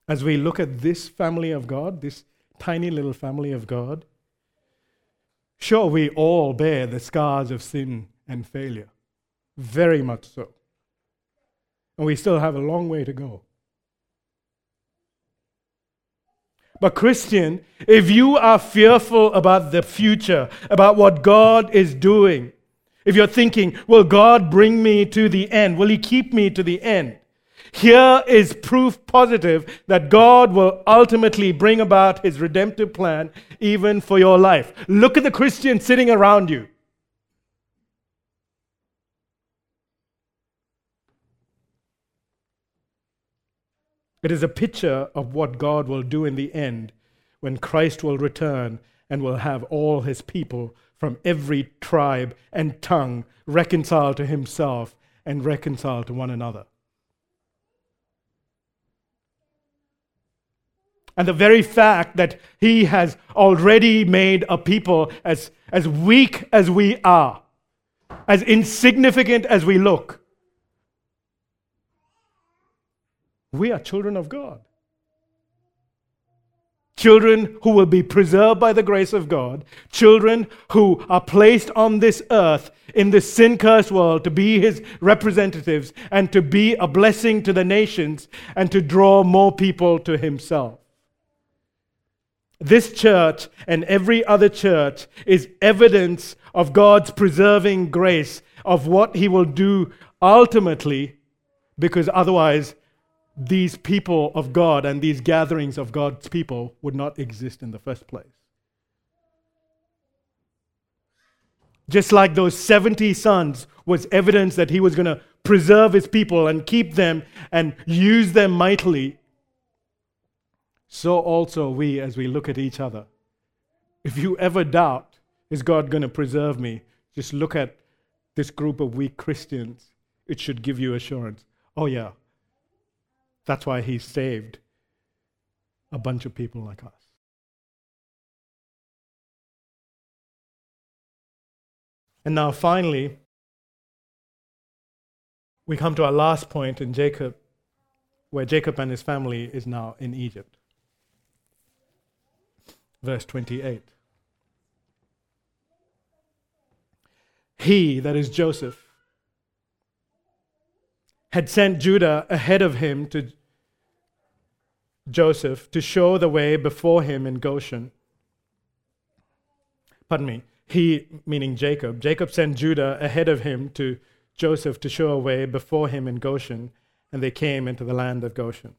As we look at this family of God, this tiny little family of God, sure, we all bear the scars of sin and failure. Very much so. And we still have a long way to go. But, Christian, if you are fearful about the future, about what God is doing, if you're thinking, will God bring me to the end? Will He keep me to the end? Here is proof positive that God will ultimately bring about His redemptive plan even for your life. Look at the Christian sitting around you. It is a picture of what God will do in the end when Christ will return and will have all his people from every tribe and tongue reconciled to himself and reconciled to one another. And the very fact that he has already made a people as, as weak as we are, as insignificant as we look, we are children of God children who will be preserved by the grace of God, children who are placed on this earth in this sin cursed world to be his representatives and to be a blessing to the nations and to draw more people to himself. This church and every other church is evidence of God's preserving grace of what he will do ultimately, because otherwise these people of God and these gatherings of God's people would not exist in the first place. Just like those 70 sons was evidence that he was going to preserve his people and keep them and use them mightily, so also we as we look at each other. If you ever doubt, is God going to preserve me? Just look at this group of weak Christians, it should give you assurance. Oh, yeah. That's why he saved a bunch of people like us. And now, finally, we come to our last point in Jacob, where Jacob and his family is now in Egypt. Verse 28. He, that is Joseph, had sent Judah ahead of him to Joseph to show the way before him in Goshen. Pardon me. He, meaning Jacob, Jacob sent Judah ahead of him to Joseph to show a way before him in Goshen, and they came into the land of Goshen.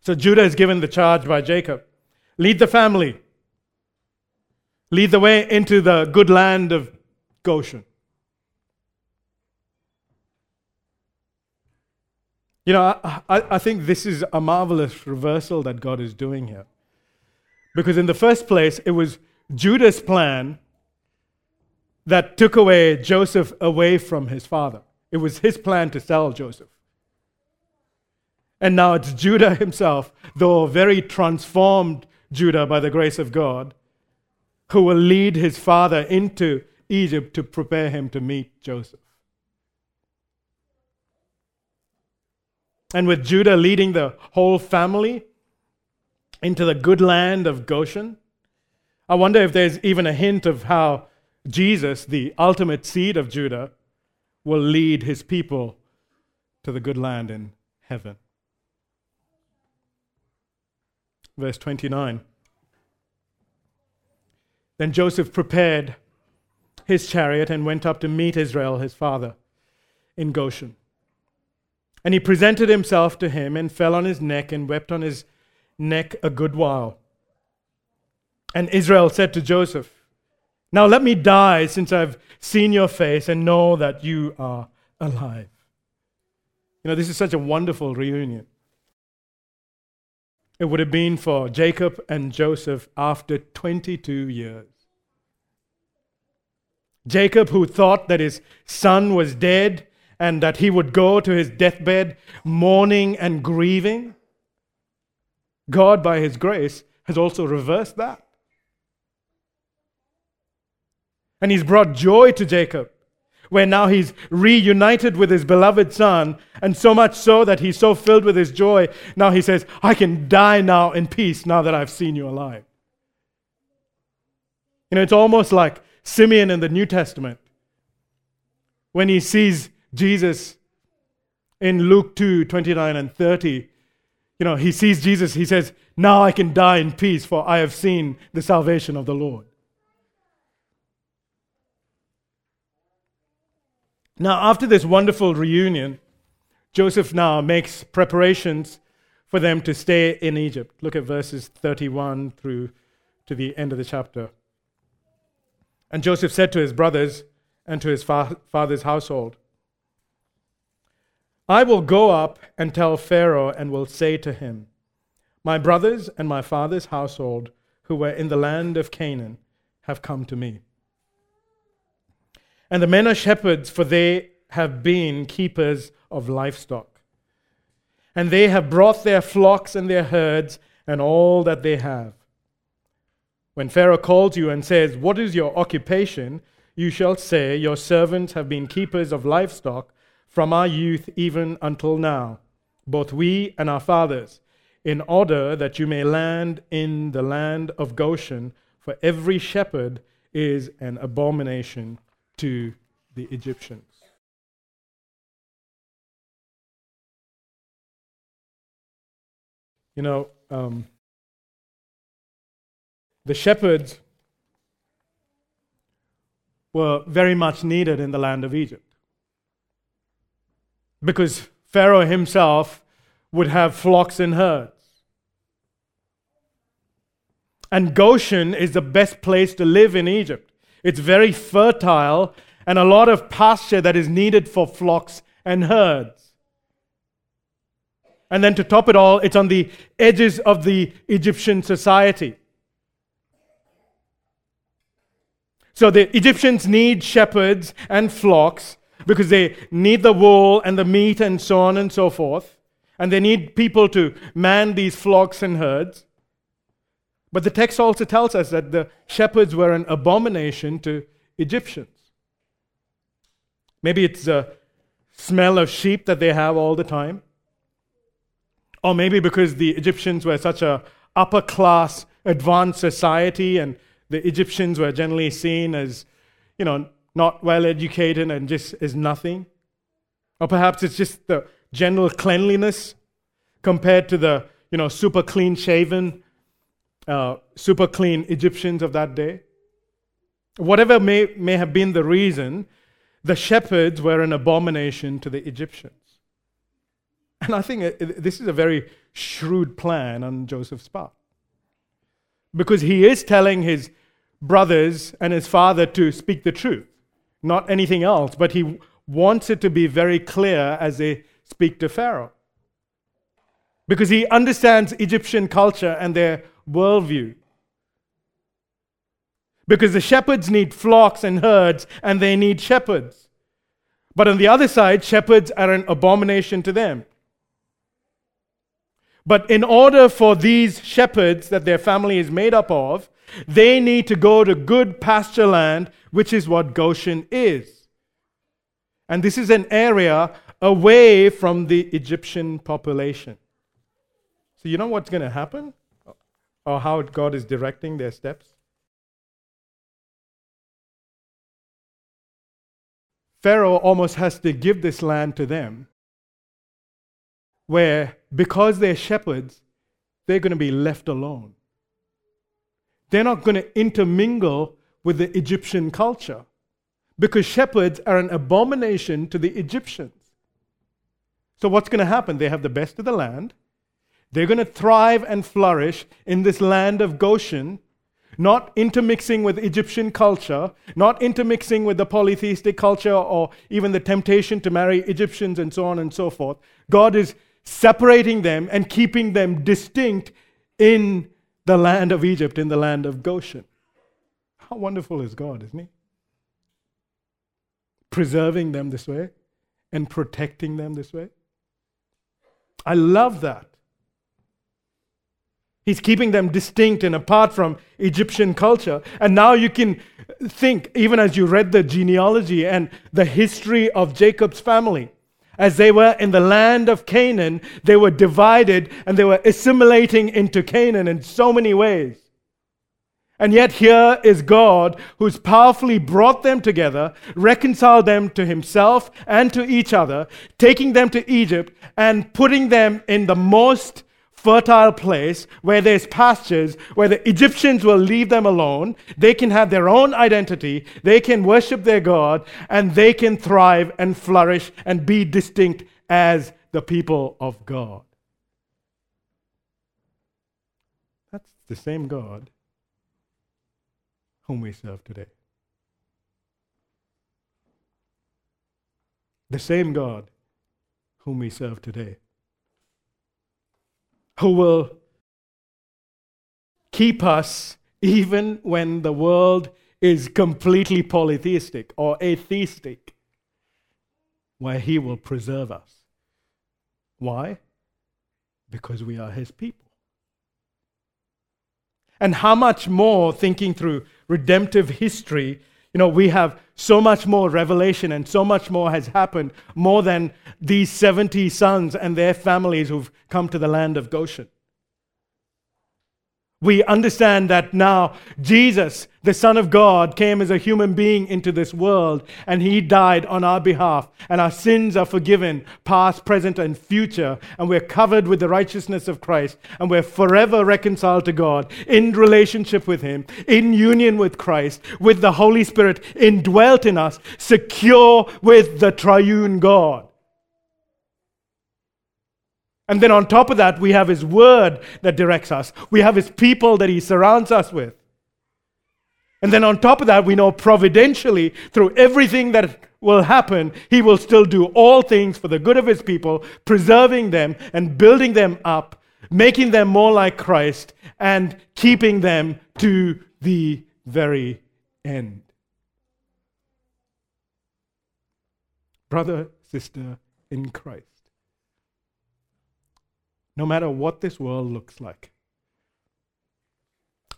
So Judah is given the charge by Jacob lead the family, lead the way into the good land of Goshen. You know, I, I, think this is a marvelous reversal that God is doing here. Because in the first place, it was Judah's plan that took away Joseph away from his father. It was his plan to sell Joseph. And now it's Judah [LAUGHS] himself, though very transformed Judah by the grace of God, who will lead his father into Egypt to prepare him to meet Joseph. And with Judah leading the whole family into the good land of Goshen, I wonder if there's even a hint of how Jesus, the ultimate seed of Judah, will lead his people to the good land in heaven. Verse 29. Then Joseph prepared his chariot and went up to meet Israel, his father, in Goshen. And he presented himself to him and fell on his neck and wept on his neck a good while. And Israel said to Joseph, Now let me die since I've seen your face and know that you are alive. You know, this is such a wonderful reunion. It would have been for Jacob and Joseph after 22 years. Jacob, who thought that his son was dead and that he would go to his deathbed mourning and grieving, God, by his grace, has also reversed that. And he's brought joy to Jacob, where now he's reunited with his beloved son, and so much so that he's so filled with his joy, now he says, I can die now in peace now that I've seen you alive. You know, it's almost like Simeon in the New Testament when he sees Jesus in Luke 2 29 and 30. You know, he sees Jesus, he says, Now I can die in peace, for I have seen the salvation of the Lord. Now, after this wonderful reunion, Joseph now makes preparations for them to stay in Egypt. Look at verses 31 through to the end of the chapter. And Joseph said to his brothers and to his fa- father's household, I will go up and tell Pharaoh and will say to him, My brothers and my father's household who were in the land of Canaan have come to me. And the men are shepherds, for they have been keepers of livestock. And they have brought their flocks and their herds and all that they have. When Pharaoh calls you and says, What is your occupation? you shall say, Your servants have been keepers of livestock from our youth even until now, both we and our fathers, in order that you may land in the land of Goshen, for every shepherd is an abomination to the Egyptians. You know, um, the shepherds were very much needed in the land of Egypt because Pharaoh himself would have flocks and herds. And Goshen is the best place to live in Egypt. It's very fertile and a lot of pasture that is needed for flocks and herds. And then to top it all, it's on the edges of the Egyptian society. So the Egyptians need shepherds and flocks because they need the wool and the meat and so on and so forth. And they need people to man these flocks and herds. But the text also tells us that the shepherds were an abomination to Egyptians. Maybe it's a smell of sheep that they have all the time. Or maybe because the Egyptians were such a upper class, advanced society, and the Egyptians were generally seen as, you know, not well educated and just is nothing. Or perhaps it's just the general cleanliness compared to the, you know, super clean shaven, uh, super clean Egyptians of that day. Whatever may, may have been the reason, the shepherds were an abomination to the Egyptians. And I think this is a very shrewd plan on Joseph's part. Because he is telling his brothers and his father to speak the truth, not anything else, but he wants it to be very clear as they speak to Pharaoh. Because he understands Egyptian culture and their worldview. Because the shepherds need flocks and herds, and they need shepherds. But on the other side, shepherds are an abomination to them. But in order for these shepherds that their family is made up of, they need to go to good pasture land, which is what Goshen is. And this is an area away from the Egyptian population. So, you know what's going to happen? Or how God is directing their steps? Pharaoh almost has to give this land to them where because they're shepherds, they're going to be left alone. They're not going to intermingle with the Egyptian culture because shepherds are an abomination to the Egyptians. So, what's going to happen? They have the best of the land. They're going to thrive and flourish in this land of Goshen, not intermixing with Egyptian culture, not intermixing with the polytheistic culture or even the temptation to marry Egyptians and so on and so forth. God is separating them and keeping them distinct in the land of Egypt, in the land of Goshen. How wonderful is God, isn't He? Preserving them this way and protecting them this way. I love that. He's keeping them distinct and apart from Egyptian culture. And now you can think, even as you read the genealogy and the history of Jacob's family, as they were in the land of Canaan, they were divided and they were assimilating into Canaan in so many ways. And yet, here is God who's powerfully brought them together, reconciled them to himself and to each other, taking them to Egypt and putting them in the most fertile place where there's pastures, where the Egyptians will leave them alone. They can have their own identity, they can worship their God, and they can thrive and flourish and be distinct as the people of God. That's the same God whom we serve today. The same God whom we serve today who will keep us even when the world is completely polytheistic or atheistic, where He will preserve us. Why? Because we are His people. And how much more, thinking through redemptive history, you know, we have so much more revelation and so much more has happened, more than these 70 sons and their families who've come to the land of Goshen. We understand that now Jesus, the Son of God, came as a human being into this world and he died on our behalf. And our sins are forgiven, past, present, and future. And we're covered with the righteousness of Christ. And we're forever reconciled to God in relationship with him, in union with Christ, with the Holy Spirit indwelt in us, secure with the triune God. And then on top of that, we have His Word that directs us, we have His people that He surrounds us with. And then on top of that, we know providentially through everything that will happen, He will still do all things for the good of His people, preserving them and building them up, making them more like Christ, and keeping them to the very end. Brother, sister in Christ. No matter what this world looks like,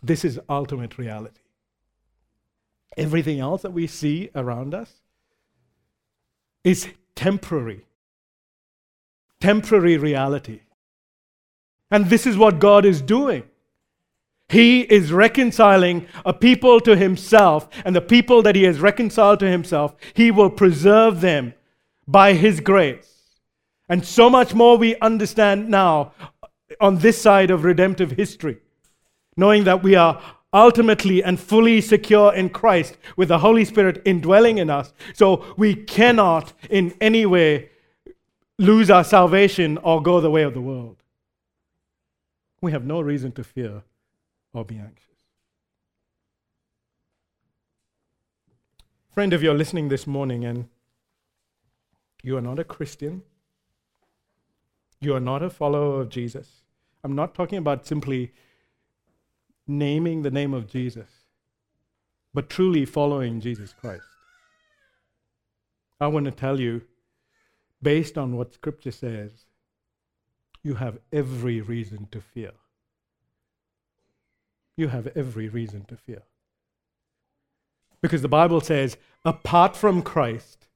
this is ultimate reality. Everything else that we see around us is temporary. Temporary reality. And this is what God is doing. He is reconciling a people to himself, and the people that he has reconciled to himself, he will preserve them by his grace. And so much more we understand now on this side of redemptive history, knowing that we are ultimately and fully secure in Christ with the Holy Spirit indwelling in us. So we cannot in any way lose our salvation or go the way of the world. We have no reason to fear or be anxious. Friend, if you're listening this morning and you are not a Christian, you are not a follower of Jesus. I'm not talking about simply naming the name of Jesus, but truly following Jesus Christ. I want to tell you, based on what Scripture says, you have every reason to fear. You have every reason to fear. Because the Bible says, apart from Christ,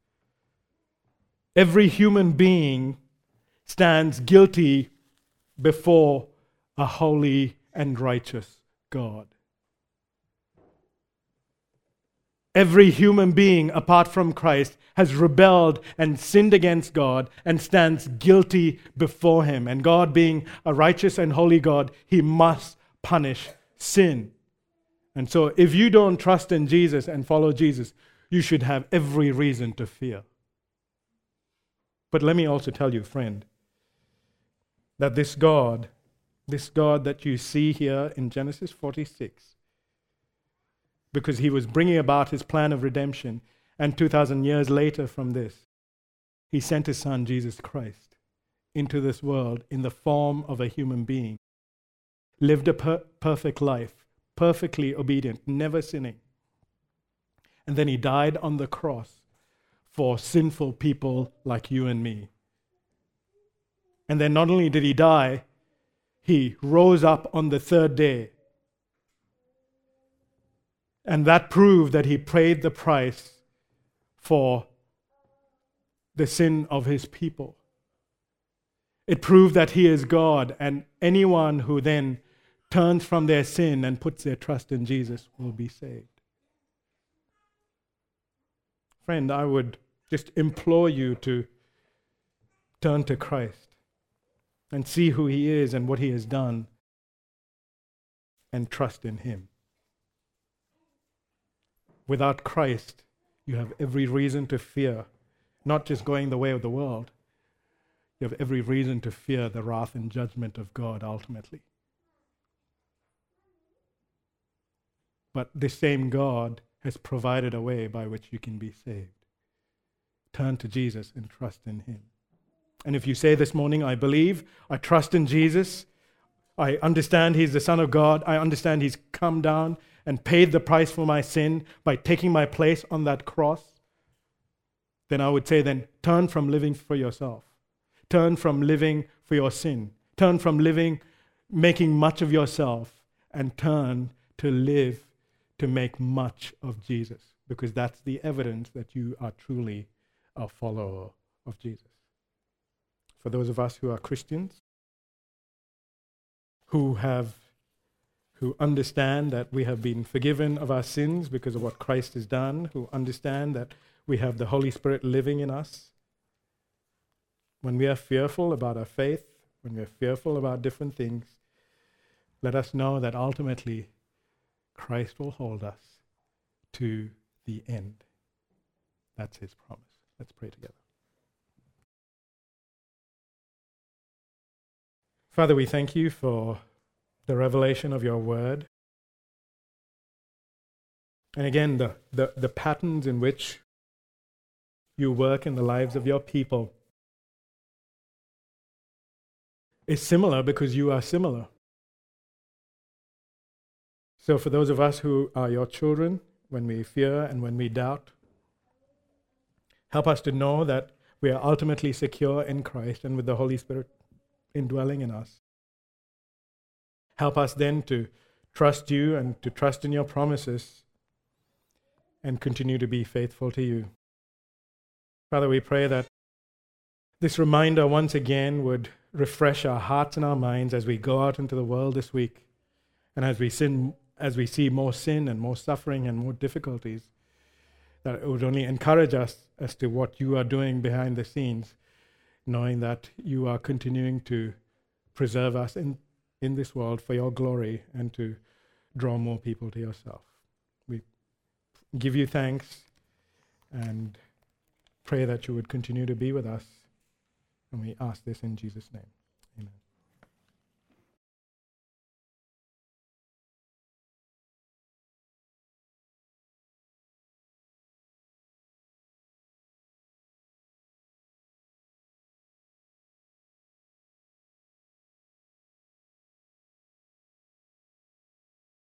every human being stands guilty before a holy and righteous God. Every human being apart from Christ has rebelled and sinned against God and stands guilty before Him. And God, being a righteous and holy God, He must punish sin. And so, if you don't trust in Jesus and follow Jesus, you should have every reason to fear. But let me also tell you, friend, that this God this God that you see here in Genesis 46, because he was bringing about his plan of redemption. And 2,000 years later from this, he sent his son, Jesus Christ, into this world in the form of a human being, lived a per- perfect life, perfectly obedient, never sinning. And then he died on the cross for sinful people like you and me. And then not only did he die, he rose up on the third day. And that proved that he paid the price for the sin of his people. It proved that he is God, and anyone who then turns from their sin and puts their trust in Jesus will be saved. Friend, I would just implore you to turn to Christ and see who He is and what He has done and trust in Him. Without Christ, you have every reason to fear, not just going the way of the world, you have every reason to fear the wrath and judgment of God ultimately. But this same God has provided a way by which you can be saved. Turn to Jesus and trust in Him. And if you say this morning, I believe, I trust in Jesus, I understand He's the Son of God, I understand He's come down and paid the price for my sin by taking my place on that cross, then I would say, then turn from living for yourself. Turn from living for your sin. Turn from living, making much of yourself, and turn to live to make much of Jesus, because that's the evidence that you are truly a follower of Jesus for those of us who are Christians, who have who understand that we have been forgiven of our sins because of what Christ has done, who understand that we have the Holy Spirit living in us. When we are fearful about our faith, when we are fearful about different things, let us know that ultimately Christ will hold us to the end. That's his promise. Let's pray together. Father, we thank you for the revelation of your word. And again, the, the, the patterns in which you work in the lives of your people is similar because you are similar. So, for those of us who are your children, when we fear and when we doubt, Help us to know that we are ultimately secure in Christ and with the Holy Spirit indwelling in us. Help us then to trust you and to trust in your promises and continue to be faithful to you. Father, we pray that this reminder once again would refresh our hearts and our minds as we go out into the world this week and as we sin as we see more sin and more suffering and more difficulties that it would only encourage us as to what you are doing behind the scenes knowing that you are continuing to preserve us in, in this world for your glory and to draw more people to yourself. We give you thanks and pray that you would continue to be with us. And we ask this in Jesus' name.